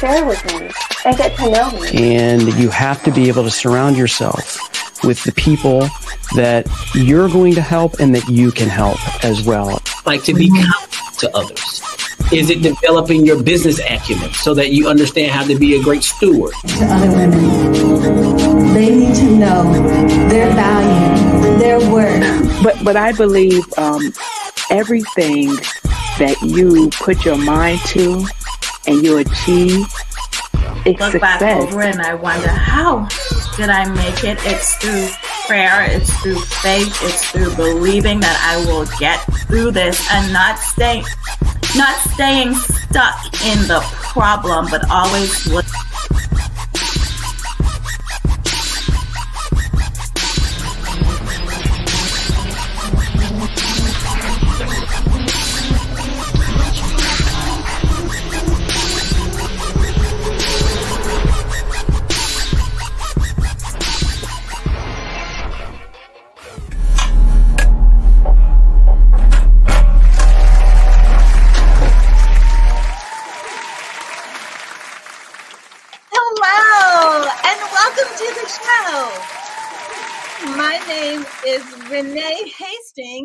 share with me and get to know me. And you have to be able to surround yourself with the people that you're going to help and that you can help as well. Like to be kind to others. Is it developing your business acumen so that you understand how to be a great steward? To other women, they need to know their value, their worth. But but I believe um, everything that you put your mind to and you achieve, it's Look success. back over and I wonder how did I make it? It's through prayer, it's through faith, it's through believing that I will get through this and not stay not staying stuck in the problem, but always look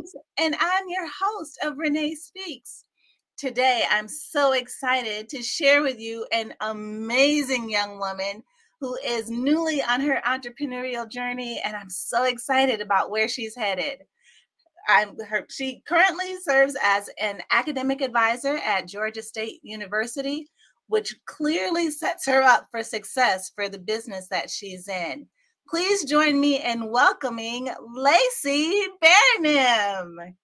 Hastings, and I'm your host of Renee Speaks. Today, I'm so excited to share with you an amazing young woman who is newly on her entrepreneurial journey, and I'm so excited about where she's headed. I'm her, she currently serves as an academic advisor at Georgia State University, which clearly sets her up for success for the business that she's in. Please join me in welcoming Leesi Barinem.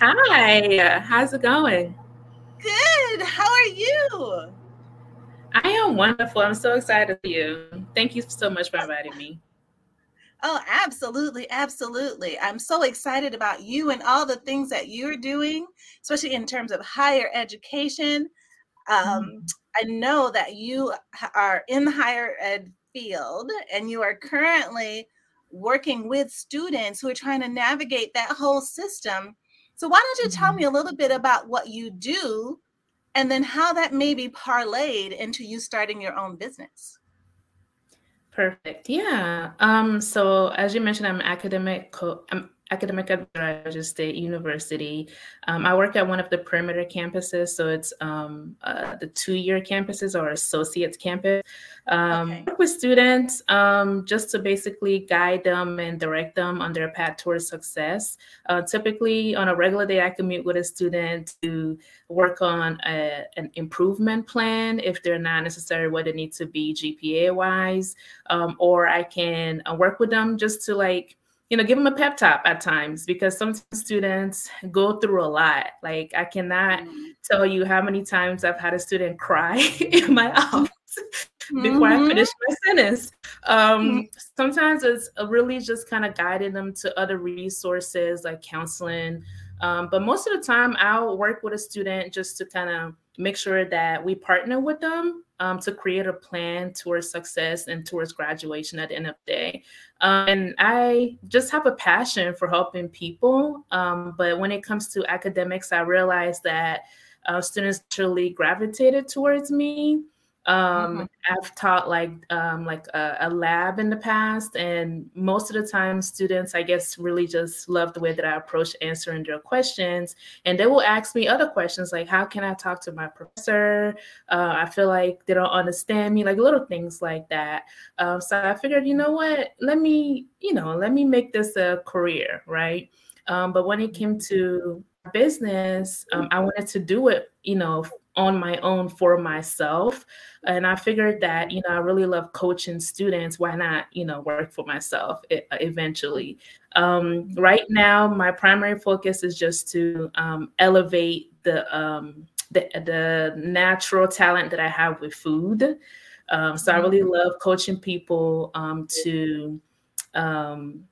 Hi, how's it going? Good. How are you? I am wonderful. I'm so excited for you. Thank you so much for inviting me. Oh, absolutely. Absolutely. I'm so excited about you and all the things that you're doing, especially in terms of higher education. Um, I know that you are in the higher ed field and you are currently working with students who are trying to navigate that whole system. So, why don't you tell me a little bit about what you do and then how that may be parlayed into you starting your own business? Perfect. Yeah. Um, so as you mentioned, I'm academic co- I'm academic advisor at Georgia State University. Um, I work at one of the perimeter campuses, so it's um, uh, the two-year campuses or associates campus. Um, Okay. Work with students um, just to basically guide them and direct them on their path towards success. Uh, typically, on a regular day, I commute with a student to work on a, an improvement plan if they're not necessarily where they need to be GPA wise, um, or I can uh, work with them just to like you know give them a pep talk at times because some students go through a lot. Like I cannot tell you how many times I've had a student cry in my office before I Mhm. finish my sentence. Um, sometimes it's uh, really just kind of guiding them to other resources like counseling. Um, but most of the time, I'll work with a student just to kind of make sure that we partner with them um, to create a plan towards success and towards graduation at the end of the day. Um, and I just have a passion for helping people. Um, but when it comes to academics, I realized that uh, students truly gravitated towards me. Um, I've taught like um, like a, a lab in the past, and most of the time, students I guess really just love the way that I approach answering their questions, and they will ask me other questions like, "How can I talk to my professor?" Uh, I feel like they don't understand me, like little things like that. Um, so I figured, you know what? Let me, you know, let me make this a career, right? Um, but when it came to business, um, I wanted to do it, you know, on my own for myself. And I figured that, you know, I really love coaching students. Why not, you know, work for myself eventually? Um, right now, my primary focus is just to um, elevate the, um, the the natural talent that I have with food. Um, so I really love coaching people um, to um,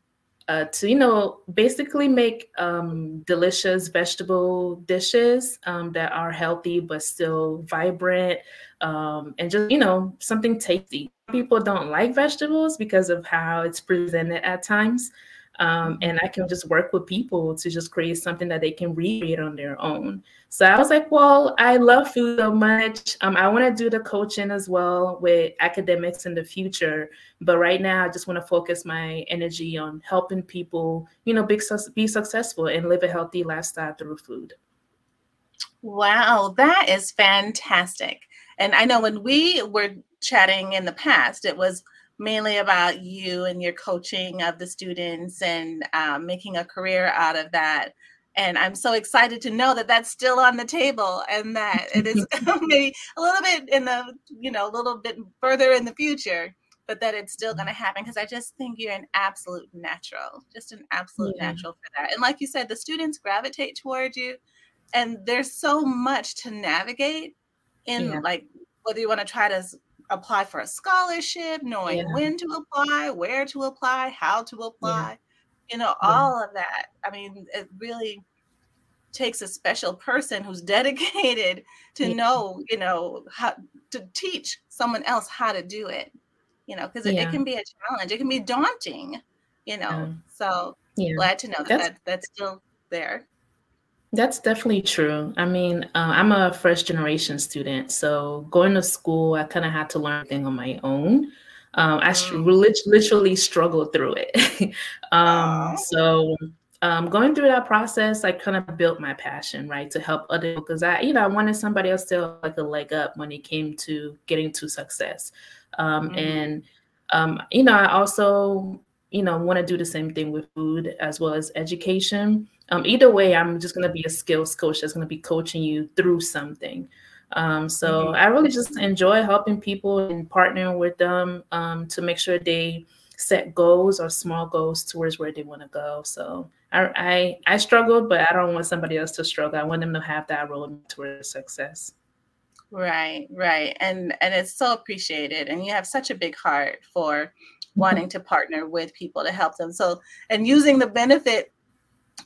uh, to you know basically make um, delicious vegetable dishes um, that are healthy but still vibrant um, and just you know something tasty. People don't like vegetables because of how it's presented at times Um, and I can just work with people to just create something that they can recreate on their own. So I was like, well, I love food so much. Um, I want to do the coaching as well with academics in the future. But right now, I just want to focus my energy on helping people, you know, be, be successful and live a healthy lifestyle through food. Wow, that is fantastic. And I know when we were chatting in the past, it was mainly about you and your coaching of the students and um, making a career out of that. And I'm so excited to know that that's still on the table and that it is maybe a little bit in the, you know, a little bit further in the future, but that it's still going to happen because I just think you're an absolute natural, just an absolute yeah. natural for that. And like you said, the students gravitate towards you and there's so much to navigate in yeah. like whether you want to try to apply for a scholarship, knowing yeah. when to apply, where to apply, how to apply, yeah. you know, all of that. I mean, it really takes a special person who's dedicated to know, you know, how to teach someone else how to do it, you know, because it, it, can be a challenge. It can be daunting, you know. So glad to know that, that that's still there. That's definitely true. I mean, uh, I'm a first generation student, so going to school, I kind of had to learn things on my own. Um, I mm. literally struggled through it. um, so um, going through that process, I kind of built my passion, right, to help other because I, you know, I wanted somebody else to like a leg up when it came to getting to success. Um, mm-hmm. And um, you know, I also, you know, want to do the same thing with food as well as education. Um, either way, I'm just going to be a skills coach that's going to be coaching you through something. Um, so mm-hmm. I really just enjoy helping people and partnering with them um, to make sure they set goals or small goals towards where they want to go. So I, I, I struggled, but I don't want somebody else to struggle. I want them to have that road towards success. Right, right, and and it's so appreciated, and you have such a big heart for mm-hmm. wanting to partner with people to help them. So and using the benefit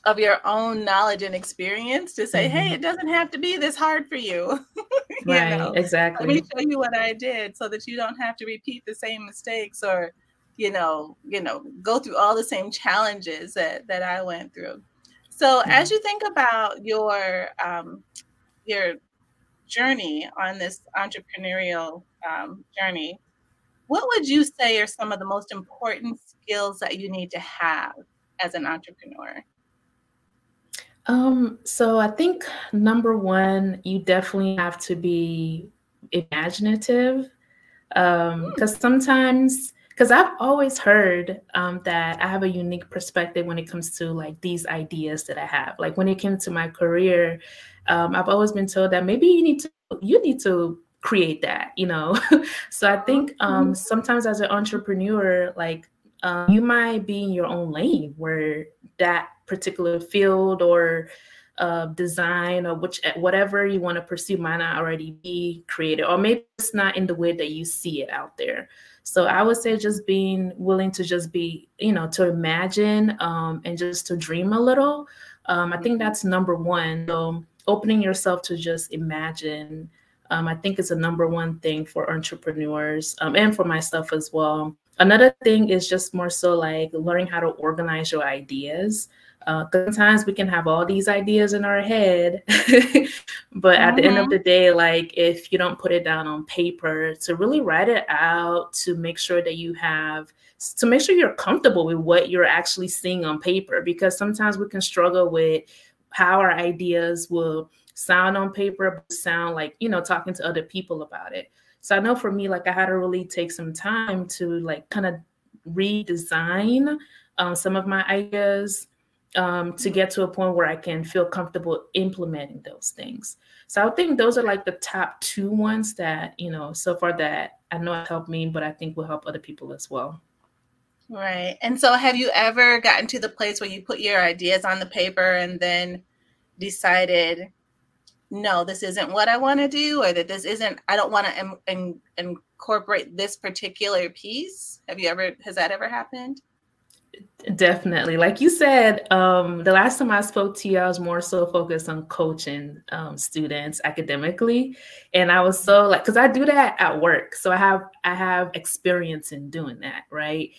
of your own knowledge and experience to say, mm-hmm. hey, it doesn't have to be this hard for you. you right, know? exactly. Let me show you what I did so that you don't have to repeat the same mistakes or, you know, you know, go through all the same challenges that that I went through. So mm-hmm. as you think about your um, your journey on this entrepreneurial um, journey, what would you say are some of the most important skills that you need to have as an entrepreneur? Um, so I think number one, you definitely have to be imaginative. Um, because hmm. sometimes because I've always heard um, that I have a unique perspective when it comes to like these ideas that I have. Like when it came to my career, um, I've always been told that maybe you need to you need to create that, you know. so I think um, mm-hmm. sometimes as an entrepreneur, like um, you might be in your own lane where that particular field or uh, design or which whatever you want to pursue might not already be created or maybe it's not in the way that you see it out there. So i would say just being willing to just be you know to imagine um, and just to dream a little um, i think mm-hmm. that's number one. So opening yourself to just imagine um, i think is a number one thing for entrepreneurs um, and for myself as well another thing is just more so like learning how to organize your ideas uh, sometimes we can have all these ideas in our head, but at mm-hmm. the end of mm-hmm. the day, like if you don't put it down on paper, to really write it out, to make sure that you have, to make sure you're comfortable with what you're actually seeing on paper, because sometimes we can struggle with how our ideas will sound on paper, sound like, you know, talking to other people about it. So I know for me, like I had to really take some time to like kind of redesign um, some of my ideas um, to get to a point where I can feel comfortable implementing those things. So I think those are like the top two ones that, you know, so far that I know have helped me, but I think will help other people as well. Right. And so have you ever gotten to the place where you put your ideas on the paper and then decided, no, this isn't what I want to do, or that this isn't, I don't want to in, incorporate this particular piece? Have you ever, has that ever happened? Definitely. Like you said, um, the last time I spoke to you, I was more so focused on coaching um, students academically. And I was so like, because I do that at work. So I have I have experience in doing that, right?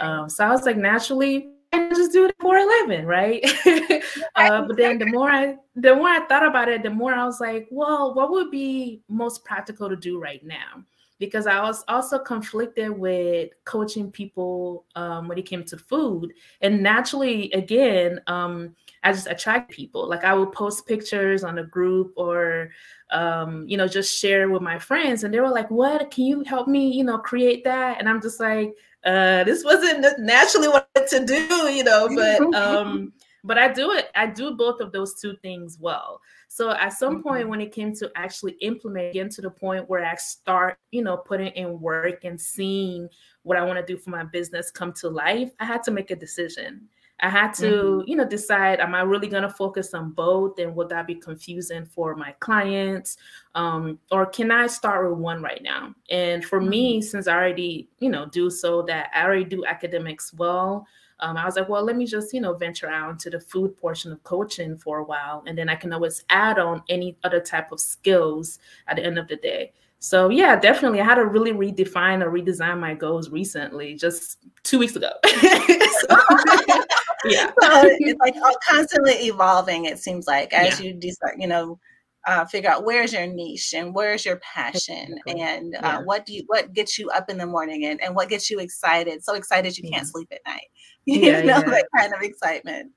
right. Um, so I was like, naturally, Just do it for a living, right? uh, but then the more I the more I thought about it, the more I was like, well, what would be most practical to do right now? Because I was also conflicted with coaching people um, when it came to food, and naturally, again, um, I just attract people. Like I would post pictures on a group or um, you know, just share with my friends. And they were like, What? Can you help me, you know, create that? And I'm just like, uh, this wasn't naturally what to do, you know, but um, but I do it, I do both of those two things well. So at some mm-hmm. point when it came to actually implement, getting to the point where I start, you know, putting in work and seeing what I want to do for my business come to life, I had to make a decision. I had to, mm-hmm. you know, decide am I really going to focus on both and would that be confusing for my clients? Um, or can I start with one right now? And for mm-hmm. me, since I already, you know, do so that I already do academics well, um, I was like, well, let me just, you know, venture out into the food portion of coaching for a while. And then I can always add on any other type of skills at the end of the day. So yeah, definitely. I had to really redefine or redesign my goals recently, just two weeks ago. so, yeah. So it's like constantly evolving, it seems like, as yeah. you decide, you know, uh, figure out where's your niche and where's your passion and uh, yeah. what do you what gets you up in the morning and, and what gets you excited so excited you can't sleep at night you yeah, know that kind of excitement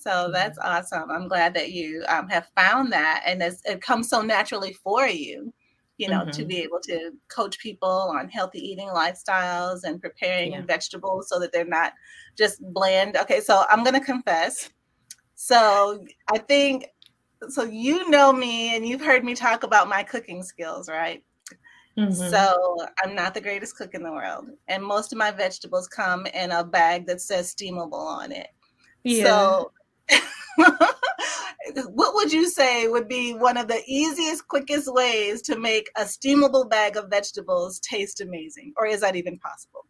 so that's awesome i'm glad that you um, have found that and it comes so naturally for you you know, mm-hmm. to be able to coach people on healthy eating lifestyles and preparing vegetables so that they're not just bland. Okay, so I'm going to confess. So I think, so you know me and you've heard me talk about my cooking skills, right? Mm-hmm. So I'm not the greatest cook in the world. And most of my vegetables come in a bag that says steamable on it. Yeah. So what would you say would be one of the easiest, quickest ways to make a steamable bag of vegetables taste amazing? Or is that even possible?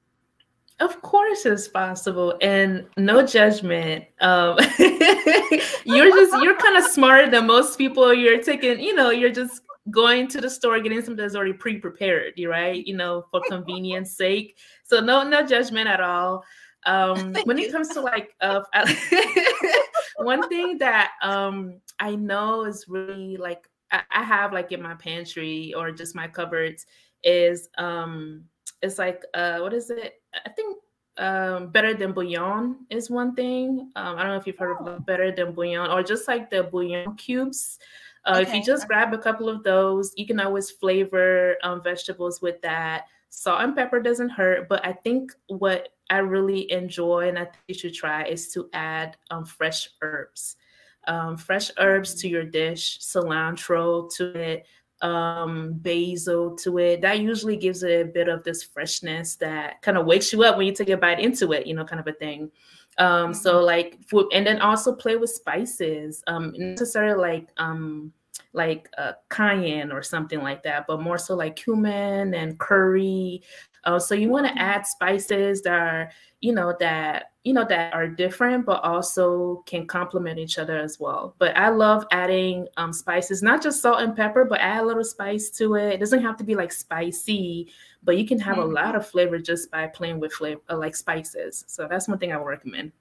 Of course, it's possible, and no judgment. Um, you're just you're kind of smarter than most people. You're taking, you know, you're just going to the store getting something that's already pre-prepared. You right, you know, for convenience sake. So no, no judgment at all. Um, when it comes to like, uh, one thing that um I know is really like I, I have like in my pantry or just my cupboards is um it's like uh what is it? I think um better than bouillon is one thing. Um, I don't know if you've heard of oh. better than bouillon or just like the bouillon cubes. Uh, okay. If you just grab a couple of those, you can always flavor um, vegetables with that. Salt and pepper doesn't hurt, but I think what I really enjoy and I think you should try is to add um, fresh herbs. Um, fresh herbs to your dish, cilantro to it, um, basil to it. That usually gives it a bit of this freshness that kind of wakes you up when you take a bite into it, you know, kind of a thing. Um, so mm-hmm. like food, and then also play with spices. Um, necessarily like um like uh, cayenne or something like that, but more so like cumin and curry, uh, so you want to add spices that are, you know, that you know that are different, but also can complement each other as well. But I love adding um, spices, not just salt and pepper, but add a little spice to it. It doesn't have to be like spicy, but you can have mm-hmm. a lot of flavor just by playing with flavor, uh, like spices. So that's one thing I would recommend.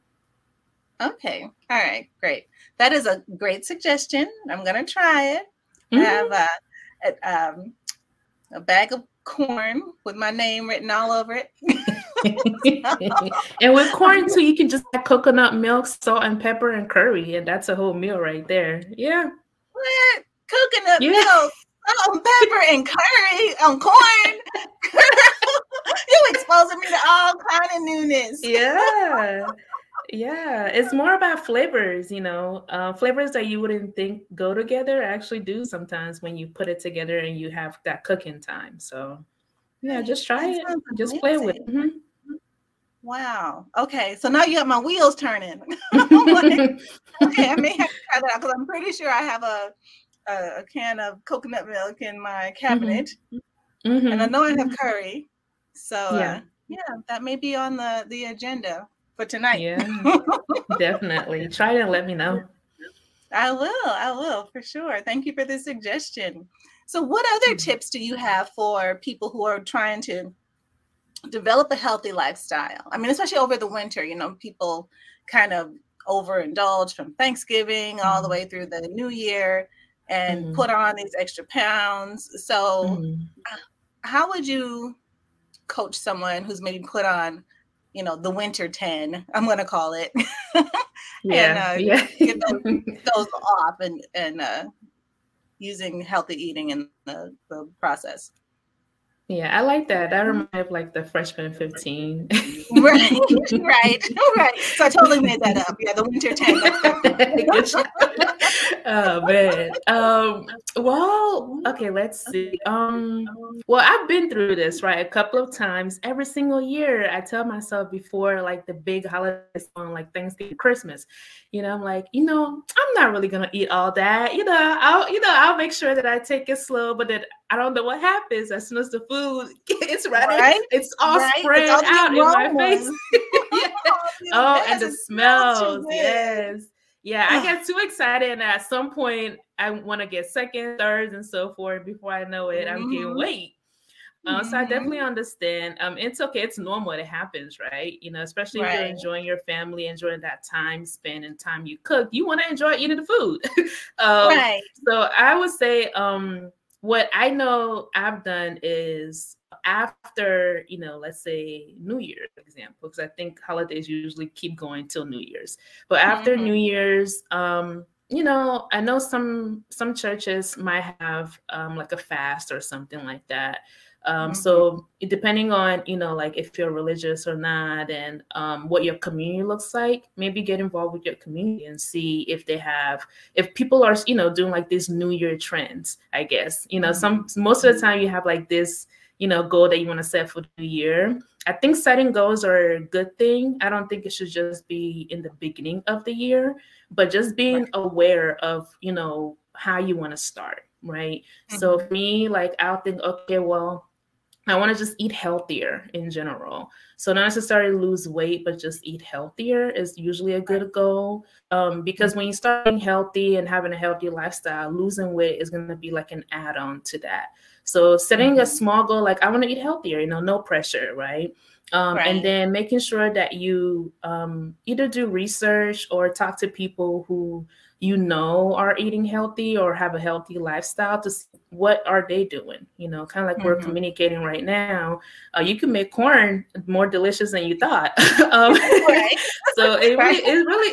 Okay. All right. Great. That is a great suggestion. I'm going to try it. Mm-hmm. I have a, a, um, a bag of corn with my name written all over it. and with corn too, you can just add coconut milk, salt and pepper, and curry, and that's a whole meal right there. Yeah. What? Coconut yeah. milk, salt and pepper, and curry on corn. you exposing me to all kind of newness. Yeah. Yeah, it's more about flavors, you know, uh, flavors that you wouldn't think go together actually do sometimes when you put it together and you have that cooking time. So, yeah, just try it, just play with it. Mm-hmm. Wow. Okay, so now you have my wheels turning. like, okay, I may have to try that because I'm pretty sure I have a, a, a can of coconut milk in my mm-hmm. cabinet, mm-hmm. and I know I have mm-hmm. curry. So yeah. Uh, yeah, that may be on the the agenda for tonight. Yeah, definitely. Try it and let me know. I will. I will for sure. Thank you for the suggestion. So, what other mm-hmm. tips do you have for people who are trying to develop a healthy lifestyle? I mean, especially over the winter, you know, people kind of overindulge from Thanksgiving all the Mhm. way through the new year and Mhm. put on these extra pounds. So, Mhm. how would you coach someone who's maybe put on, you know, the winter 10, I'm going to call it, Yeah, uh, yeah. get those, those off and, and uh, using healthy eating in the, the process? Yeah, I like that. That mm-hmm. reminds me of like the freshman 15. right, right, right. So I totally made that up. Yeah, the winter 10. Oh man. Um, well, okay, let's see. Um, well, I've been through this right a couple of times. Every single year, I tell myself before like the big holidays on like Thanksgiving, Christmas. You know, I'm like, you know, I'm not really gonna eat all that. You know, I'll, you know, I'll make sure that I take it slow, but then I don't know what happens as soon as the food it's ready. Right? It's all Right? It's spread all the out in my face. aromas. Oh, and the smells too smells, good. yes. Yeah, I get too excited, and at some point, I want to get second, thirds, and so forth. Before I know it, I'm gaining Mhm. weight. Uh, So I Mhm. definitely understand. Um, it's okay. It's normal. It happens, right? You know, especially if you're enjoying your family, enjoying that time spent and time you cook. You want to enjoy eating the food. um, Right. so I would say um, what I know I've done is after, you know, let's say New Year, example, because I think holidays usually keep going till New Year's. But after Mhm. New Year's, um, you know, I know some some churches might have um, like a fast or something like that. Um, So depending on you know like if you're religious or not, and um, what your community looks like, maybe get involved with your community and see if they have if people are you know doing like these New Year trends. I guess you know some most of the time you have like this you know goal that you want to set for the year. I think setting goals are a good thing. I don't think it should just be in the beginning of the year, but just being aware of you know how you want to start right so mm-hmm. for me like i'll think okay well i want to just eat healthier in general. So not necessarily lose weight but just eat healthier is usually a good goal. Um, because when you start eating healthy and having a healthy lifestyle losing weight is going to be like an add-on to that. So setting a small goal like i want to eat healthier you know no pressure right? Um, Right. and then making sure that you um, either do research or talk to people who you know are eating healthy or have a healthy lifestyle to see what are they doing you know kind of like we're Mhm. communicating right now uh, you can make corn more delicious than you thought. Um, so it really it really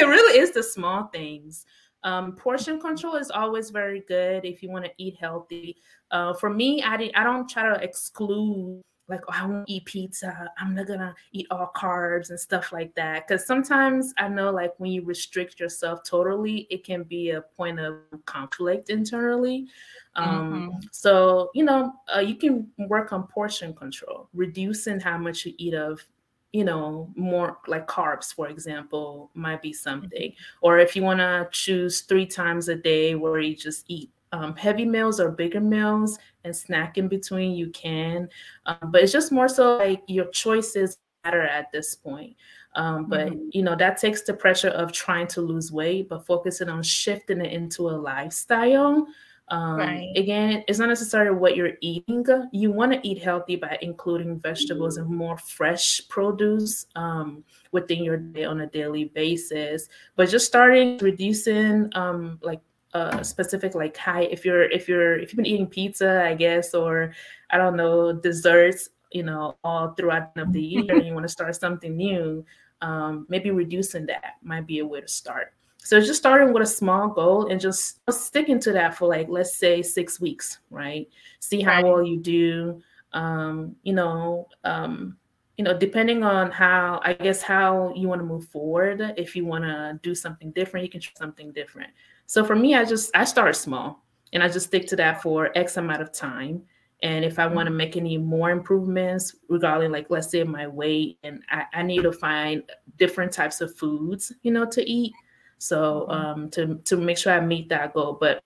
it really is the small things. Um, portion control is always very good if you want to eat healthy. Uh, for me I, did, I don't try to exclude like oh, I won't eat pizza. I'm not gonna eat all carbs and stuff like that. Because sometimes I know like when you restrict yourself totally, it can be a point of conflict internally. Um, So you know uh, you can work on portion control, reducing how much you eat of you know more like carbs for example might be something or if you want to choose three times a day where you just eat um, heavy meals or bigger meals and snack in between you can um, but it's just more so like your choices matter at this point. Um, but you know that takes the pressure of trying to lose weight but focusing on shifting it into a lifestyle. Um, Right. again it's not necessarily what you're eating. You want to eat healthy by including vegetables and more fresh produce um, within your day on a daily basis but just starting reducing um, like uh specific like high if you're if you're if you've been eating pizza i guess or i don't know desserts you know all throughout the end of the year and you want to start something new um maybe reducing that might be a way to start. So just starting with a small goal and just sticking to that for like let's say six weeks right? See how well you do um you know um you know depending on how i guess how you want to move forward if you want to do something different you can try something different so for me i just i start small and i just stick to that for x amount of time. And if i want to make any more improvements regarding like let's say my weight and I, I need to find different types of foods you know to eat. So um to to make sure i meet that goal. But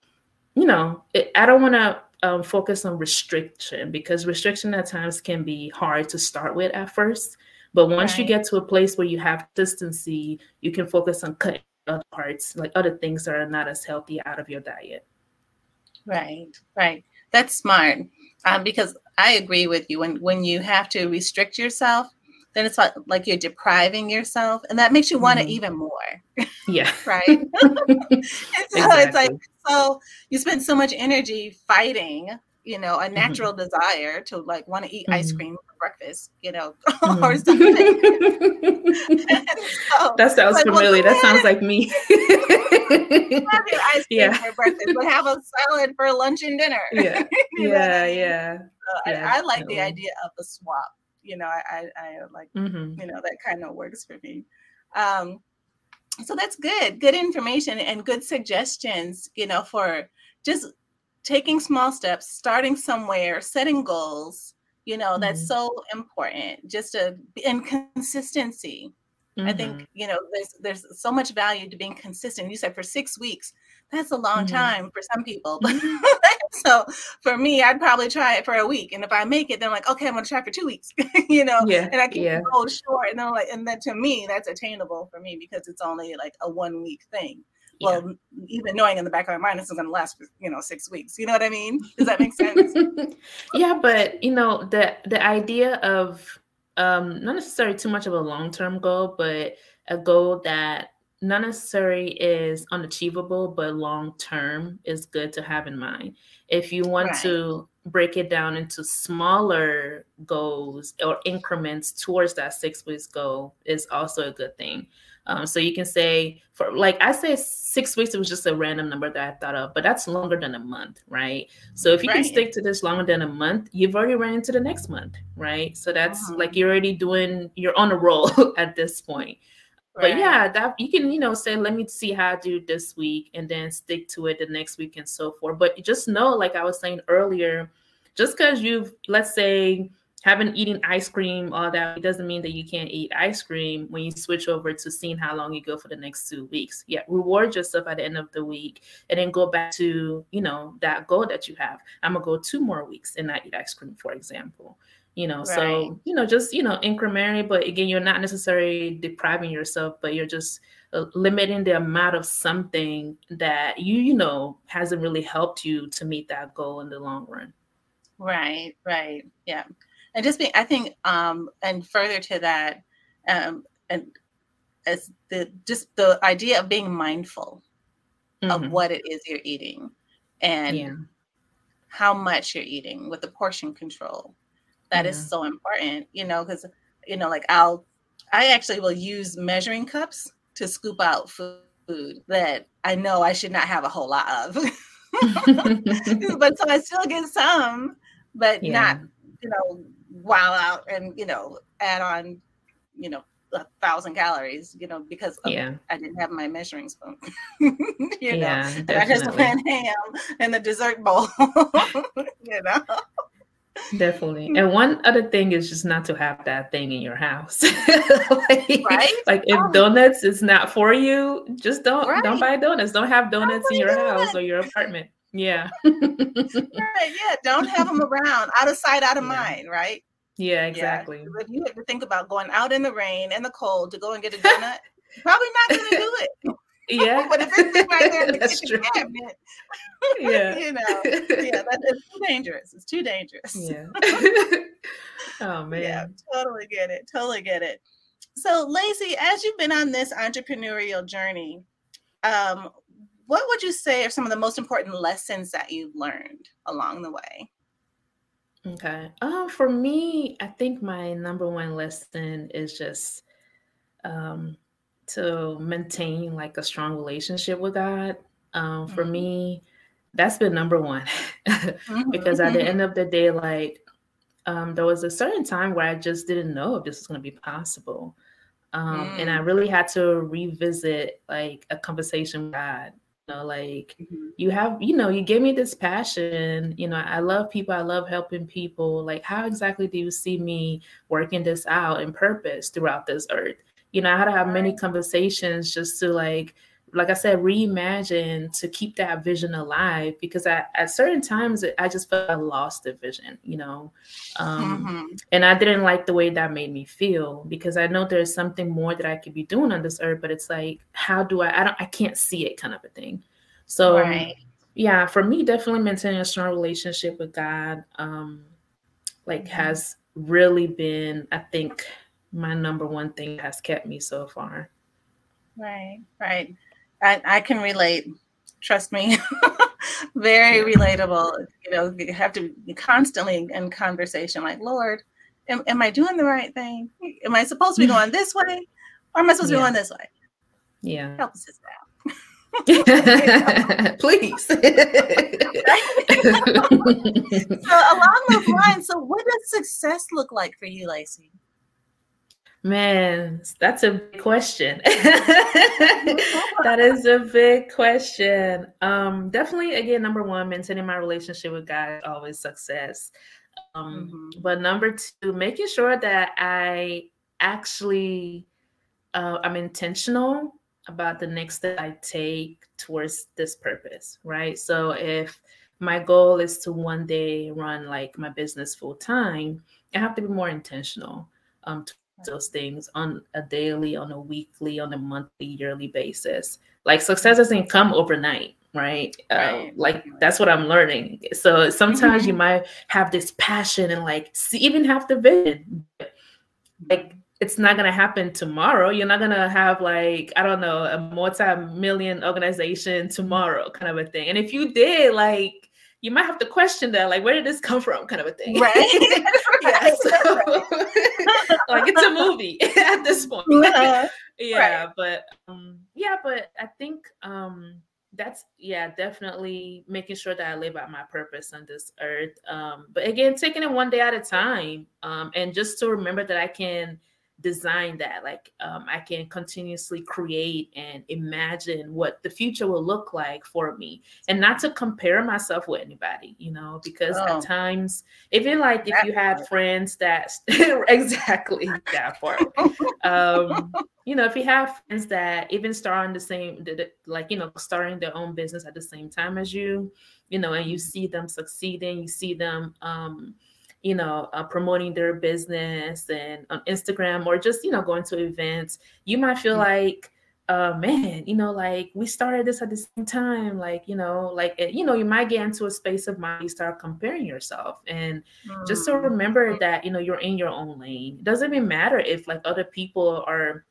you know it, i don't want to um, focus on restriction because restriction at times can be hard to start with at first. But once you get to a place where you have consistency you can focus on cutting other parts like other things that are not as healthy out of your diet Right, right. That's smart. Um, because I agree with you. When when you have to restrict yourself, then it's like, like you're depriving yourself, and that makes you want Mhm. it even more, Yeah. right? So it's like so you spend so much energy fighting, you know, a natural desire to like want to eat ice Mhm. cream for breakfast, you know, or something. So, that sounds like, familiar. go that sounds like me. have your ice cream Yeah. for breakfast, but have a salad for lunch and dinner. yeah. You know what I Yeah. Yeah. So Yeah, I, I like the idea of the swap. You know, I, I, I like, hmm you know, that kind of works for me. Um, so that's good, good information and good suggestions, you know, for just taking small steps, starting somewhere, setting goals, you know, that's Mhm. so important just a and consistency. I Mm-hmm. think you know there's there's so much value to being consistent. You said for six weeks, that's a long Mhm. time for some people. so for me, I'd probably try it for a week, and if I make it, then I'm like, okay, I'm gonna try for two weeks, you know, Yeah, and I keep yeah. the goal short, and then I'm like, and then to me, that's attainable for me because it's only like a one week thing. Yeah. Well, even knowing in the back of my mind this is gonna last for you know six weeks. You know what I mean? Does that make sense? yeah, but you know the the idea of um not necessarily too much of a long term goal, but a goal that not necessarily is unachievable, but long term is good to have in mind. If you want Right. to break it down into smaller goals or increments towards that six weeks goal is also a good thing. Um, so you can say for like I say six weeks, it was just a random number that I thought of, but that's longer than a month, right? So if you can stick to this longer than a month, you've already ran into the next month, right? So that's Mhm. like you're already doing you're on a roll at this point. But yeah, that you can, you know, say, let me see how I do this week and then stick to it the next week and so forth. But just know, like I was saying earlier, just because you've let's say haven't eaten ice cream all that it doesn't mean that you can't eat ice cream when you switch over to seeing how long you go for the next two weeks yeah reward yourself at the end of the week and then go back to you know that goal that you have i'm gonna go two more weeks and not eat ice cream for example you know Right. so you know just you know incrementally but again you're not necessarily depriving yourself but you're just uh, limiting the amount of something that you you know hasn't really helped you to meet that goal in the long run Right, right. Yeah. And just being I think um and further to that, um and as the just the idea of being mindful of Mhm. what it is you're eating and yeah how much you're eating with the portion control. That is Yeah. so important, you know, because you know, like I'll I actually will use measuring cups to scoop out food that I know I should not have a whole lot of. but so I still get some, but Yeah. not, you know, wow out and you know, add on, you know, a thousand calories, you know, because yeah I didn't have my measuring spoon. you know, yeah and I just definitely went ham in the dessert bowl. you know, definitely hmm. and one other thing is just not to have that thing in your house like, Right? like if Oh. donuts is not for you just don't don't buy donuts don't have donuts in your house or your apartment yeah right? Yeah, don't have them around, out of sight, out of Yeah. mind, right? yeah Yeah, exactly 'cause If you have to think about going out in the rain and the cold to go and get a donut, probably not going to do it. yeah but if it's right there in the That's kitchen true. cabinet, yeah you know, yeah, that is too dangerous. It's too dangerous. yeah oh man Yeah, totally get it. Totally get it. So, Leesi, as you've been on this entrepreneurial journey, um, what would you say are some of the most important lessons that you've learned along the way? Okay. Um, for me, I think my number one lesson is just um to maintain like a strong relationship with God. Um, for Mhm. me, that's been number one. because at the end of the day, like um, there was a certain time where I just didn't know if this was going to be possible. Um, and I really had to revisit like a conversation with God. You know, like Mhm. you have, you know, you gave me this passion. You know, I love people. I love helping people. Like, how exactly do you see me working this out in purpose throughout this earth? You know, I had to have many conversations just to like, like I said, reimagine to keep that vision alive. Because at, at certain times, I just felt I lost the vision. You know, um, Mhm. and I didn't like the way that made me feel because I know there's something more that I could be doing on this earth, but it's like, how do I? I don't, I can't see it, kind of a thing. So, Right. yeah, for me, definitely maintaining a strong relationship with God, um, like Mhm. has really been, I think, my number one thing has kept me so far. Right, right. I, I can relate. Trust me. Very relatable. You know, you have to be constantly in conversation like, Lord, am, am I doing the right thing? Am I supposed to be going this way? Or am I supposed to be going this way? Yeah. Help us out. Please. So along those lines, so what does success look like for you, Leesi? Man, that's a big question. that is a big question. Um, definitely, again, number one, maintaining my relationship with God is always success. Um, But number two, making sure that I actually uh, I'm intentional about the next step I take towards this purpose, right? So if my goal is to one day run like my business full time, I have to be more intentional um, to those things on a daily, on a weekly, on a monthly, yearly basis. Like success doesn't come overnight, right? Uh, like that's what I'm learning. So sometimes you might have this passion and like see, even have the vision, like it's not gonna happen tomorrow. You're not gonna have like I don't know a multi-million organization tomorrow, kind of a thing. And if you did, like you might have to question that, like where did this come from, kind of a thing. Right. yeah, so, like it's a movie at this point. Uh, yeah, but um, yeah, but I think um, that's yeah, definitely making sure that I live out my purpose on this earth. Um, but again, taking it one day at a time, um, and just to remember that I can design that like um, i can continuously create and imagine what the future will look like for me and not to compare myself with anybody you know because Oh. at times even like if That you have part. friends that exactly that part um you know if you have friends that even start on the same like you know starting their own business at the same time as you you know and you see them succeeding you see them um you know uh, promoting their business and on instagram or just you know going to events you might feel like uh man you know like we started this at the same time like you know like eh, you know you might get into a space of mind you start comparing yourself. And just to Mm. remember that you know you're in your own lane. It doesn't even matter if like other people are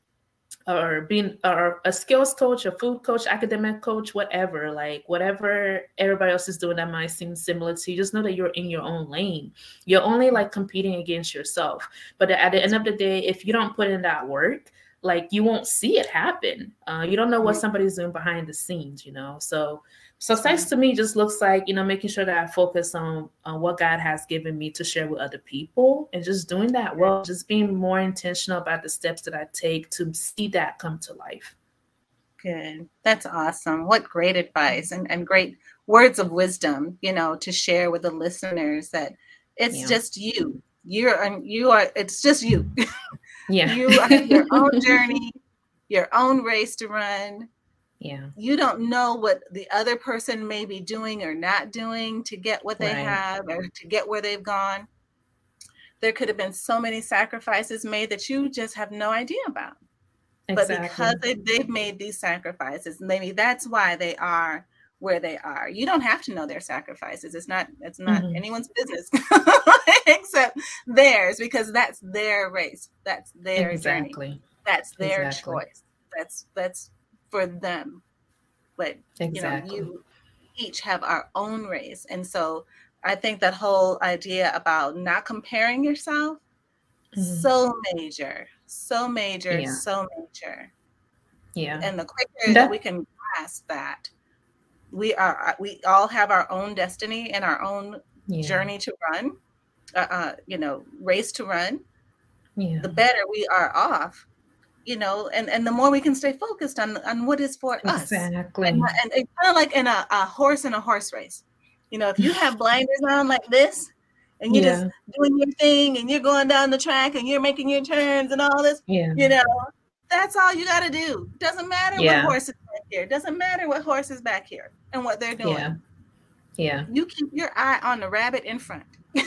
or being or a skills coach a food coach academic coach whatever like whatever everybody else is doing that might seem similar to you just know that you're in your own lane. You're only like competing against yourself. But at the end of the day if you don't put in that work like you won't see it happen. Uh, you don't know what somebody's doing behind the scenes you know? So success to me just looks like you know making sure that i focus on on what god has given me to share with other people and just doing that well just being more intentional about the steps that i take to see that come to life Good. That's awesome. What great advice and, and great words of wisdom, you know, to share with the listeners that it's Yeah. just you. You're and you are it's just you. yeah you have your own journey, your own race to run. Yeah. You don't know what the other person may be doing or not doing to get what they Right. have or to get where they've gone. There could have been so many sacrifices made that you just have no idea about. But because they, they've made these sacrifices maybe that's why they are where they are. You don't have to know their sacrifices. It's not it's not Mhm. anyone's business except theirs because that's their race. That's their journey. That's their Exactly. choice. That's that's for them. But exactly you know you each have our own race. And so i think that whole idea about not comparing yourself Mhm. so major so major Yeah. so major. Yeah. And the quicker That- that we can grasp that we are uh, we all have our own destiny and our own yeah. journey to run uh, uh you know race to run. Yeah. The better we are off you know and and the more we can stay focused on on what is for us. Exactly. And, and it's kind of like in a, a horse in a horse race. You know if you have blinders on like this and you're yeah. just doing your thing and you're going down the track and you're making your turns and all this yeah. you know that's all you got to do. Doesn't matter Yeah. what horse is back here. Doesn't matter what horse is back here and what they're doing. Yeah. Yeah. You keep your eye on the rabbit in front.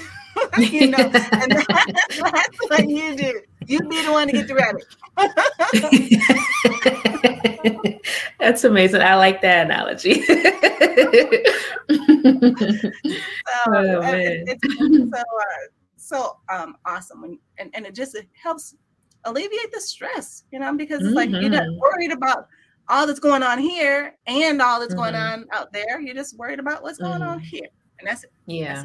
You know and that's, that's what you do you be the one to get the rabbit That's amazing. I like that analogy. so, Oh, uh, man. it's, it's so uh, so um awesome when, and, and it just it helps alleviate the stress, you know, because it's like you're not Mhm. worried about all that's going on here and all that's going Mhm. on out there. You're just worried about what's going on Mhm. here. And that's it. Yeah.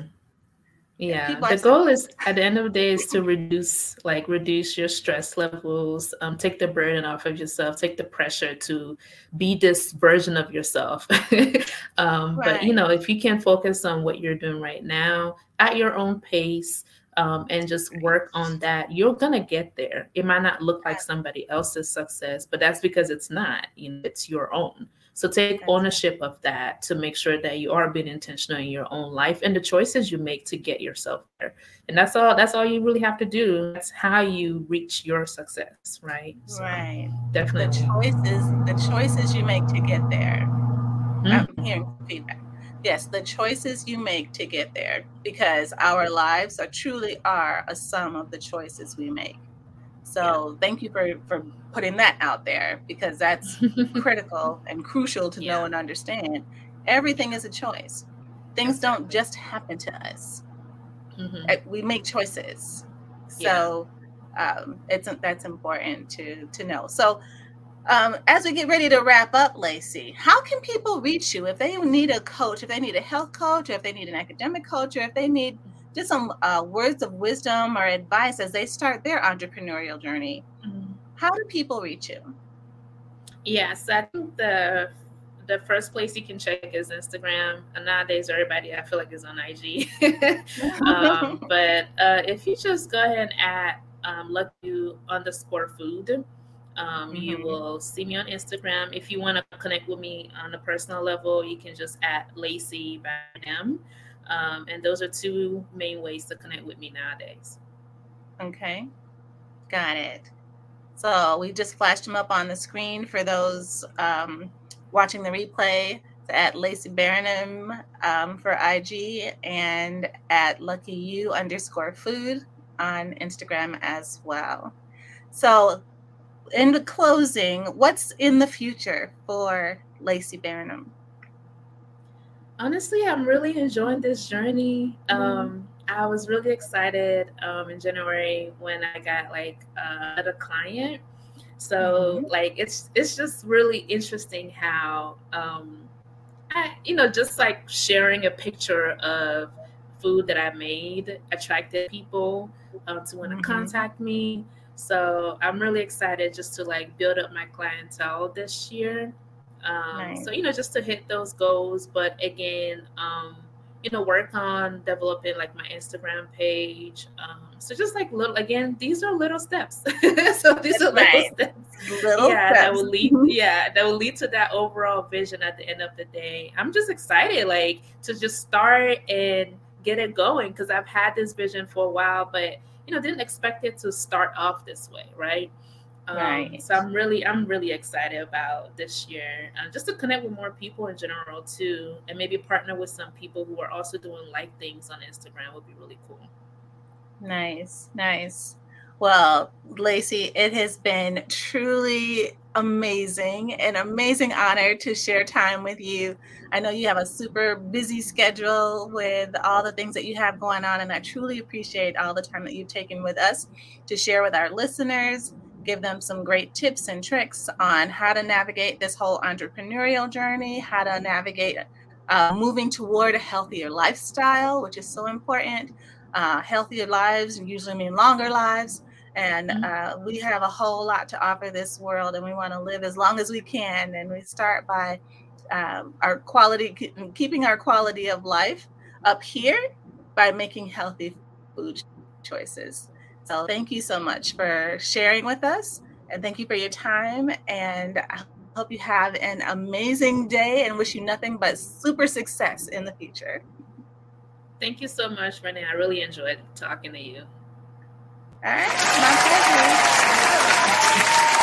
Yeah. The goal is at the end of the day is to reduce like reduce your stress levels, um, take the burden off of yourself, take the pressure to be this version of yourself. um, but you know, if you can focus on what you're doing right now at your own pace, um, and just work on that, you're gonna get there. It might not look like somebody else's success, but that's because it's not. You know, it's your own. So take ownership of that to make sure that you are being intentional in your own life and the choices you make to get yourself there. And that's all that's all you really have to do. That's how you reach your success, right? So Right. The choices, the choices you make to get there. Mm. I'm hearing feedback. Yes, the choices you make to get there, because our lives are truly are a sum of the choices we make. So thank you for for putting that out there because that's critical and crucial to know and understand. Everything is a choice. Things don't just happen to us. Mhm. Uh, We make choices. So um, it's that's important to to know. So um, as we get ready to wrap up, Leesi, how can people reach you if they need a coach, if they need a health coach, or if they need an academic coach, or if they need just some uh, words of wisdom or advice as they start their entrepreneurial journey? Mhm. How do people reach you? Yes, I think the the first place you can check is Instagram. And nowadays, everybody I feel like is on IG. um, but uh, if you just go ahead and add um, lucky underscore food, um, you Mhm. will see me on Instagram. If you want to connect with me on a personal level, you can just add Leesi Bam. Um, and those are two main ways to connect with me nowadays. Okay, got it. So we just flashed them up on the screen for those um, watching the replay. At Leesi Barinem um, for IG and at Lucky You underscore Food on Instagram as well. So, in the closing, what's in the future for Leesi Barinem? Honestly, I'm really enjoying this journey. Um, I was really excited um, in January when I got like uh, another client. So like it's it's just really interesting how um, I you know just like sharing a picture of food that I made attracted people um, to want to Mhm. contact me. So I'm really excited just to like build up my clientele this year. Um, Nice. So you know, just to hit those goals, but again, um, you know, work on developing like my Instagram page. Um, so just like little, again, these are little steps. so these are little Right. steps. Little yeah, that will lead. Yeah, that will lead to that overall vision at the end of the day. I'm just excited, like to just start and get it going because I've had this vision for a while, but you know, didn't expect it to start off this way, right? Um, Right. So I'm really, I'm really excited about this year, uh, just to connect with more people in general too, and maybe partner with some people who are also doing like things on Instagram would be really cool. Nice, nice. Well, Leesi, it has been truly amazing, an amazing honor to share time with you. I know you have a super busy schedule with all the things that you have going on, and I truly appreciate all the time that you've taken with us to share with our listeners, give them some great tips and tricks on how to navigate this whole entrepreneurial journey, how to navigate uh, moving toward a healthier lifestyle, which is so important uh, healthier lives usually mean longer lives. And Mhm. uh, we have a whole lot to offer this world, and we want to live as long as we can. And we start by um, our quality, keeping our quality of life up here by making healthy food choices. So, thank you so much for sharing with us, and thank you for your time. And I hope you have an amazing day, and wish you nothing but super success in the future. Thank you so much, Renee. I really enjoyed talking to you. All right, my pleasure.